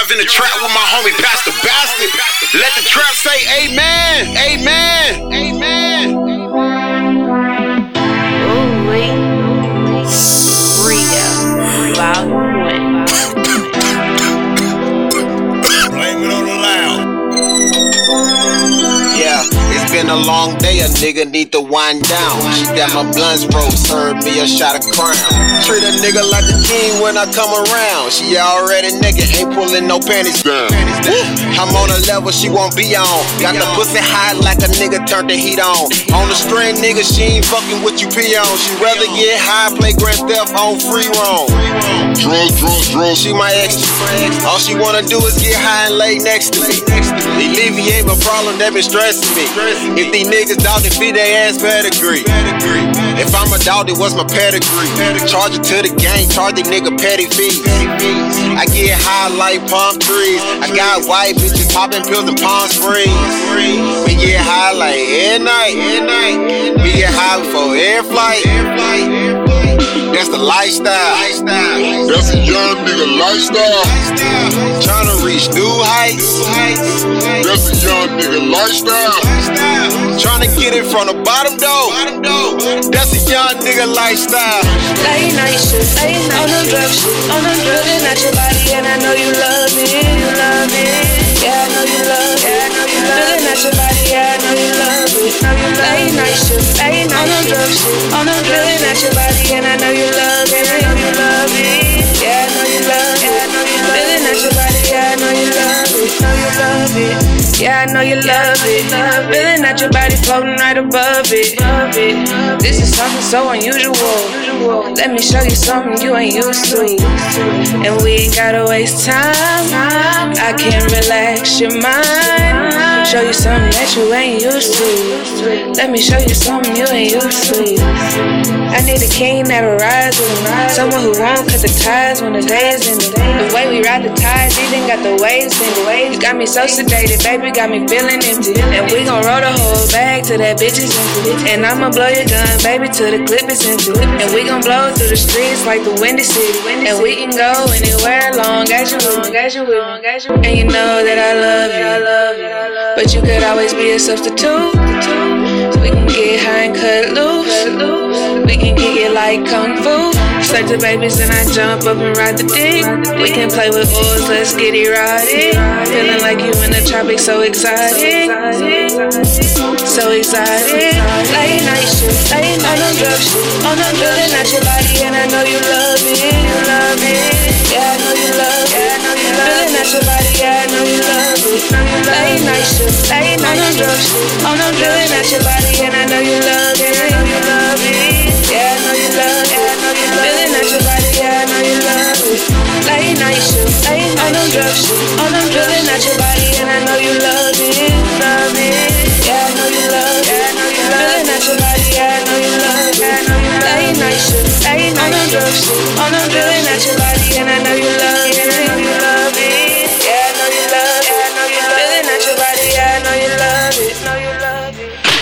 live in the trap with my homie Pastor Bastard. Let the trap say amen, amen, amen. A long day, a nigga need to wind down. She got my blunts rolled, served me a shot of crown. Treat a nigga like a king when I come around. She already nigga, ain't pulling no panties down. I'm on a level she won't be on. Got the pussy high like a nigga turned the heat on. On the string, nigga, she ain't fucking with you pee on. She rather get high, play grand theft on free roam. Drugs, drugs, drugs. She my ex. All she wanna do is get high and lay next to me. Alleviate my problem that been stressing me. If these niggas doubt it, feed their ass pedigree. If I'm a dog, it was my pedigree. Charge it to the gang, charge the nigga petty fees. I get high like palm trees. I got white bitches popping pills in Palm Springs. We get high like every night. We get high before every flight. That's the lifestyle. That's a young nigga lifestyle. Trying to reach new heights. That's a young nigga lifestyle. Trying to get it from the bottom though. That's a young nigga lifestyle. Late night shit, late night on them drug shit, on them looking at your body and I know you love it, Know you late night shit, late night on them drug I know you love it, I know you love it. Yeah, I know you love it, I know you it. At yeah, I know you love it, I know you love it. Feeling at your body floating right above it. This is something so unusual. Let me show you something you ain't used to. And we ain't gotta waste time. I can relax your mind. Show you something that you ain't used to. Let me show you something you ain't used to. I need a king that'll rise with me. Someone who won't cut the ties when the day's in The way we ride the tides, even got the waves in it. You got me so sedated, baby, got me feeling empty. And we gon' roll the whole bag till that bitch is empty. And I'ma blow your gun, baby, till the clip is empty. And we gon' blow through the streets like the windy city. And we can go anywhere long as you long as you will. And you know that I love you, I love you, I love you. But you could always be a substitute. So we can get high and cut loose. We can kick it like kung fu. Start the babies and I jump up and ride the dick. We can play with oars, let's get erotic. Feeling like you in the tropics, so exotic. So exotic. Late night shit, late night on drug shit. On them drilling at your body and I know you love it. You love it. Yeah, I know you love it. Drilling at your body, yeah, I know you love it. Late night shit, late night on drug shit. On them drilling at your body On them drilling at your body and I know you love it. Love it.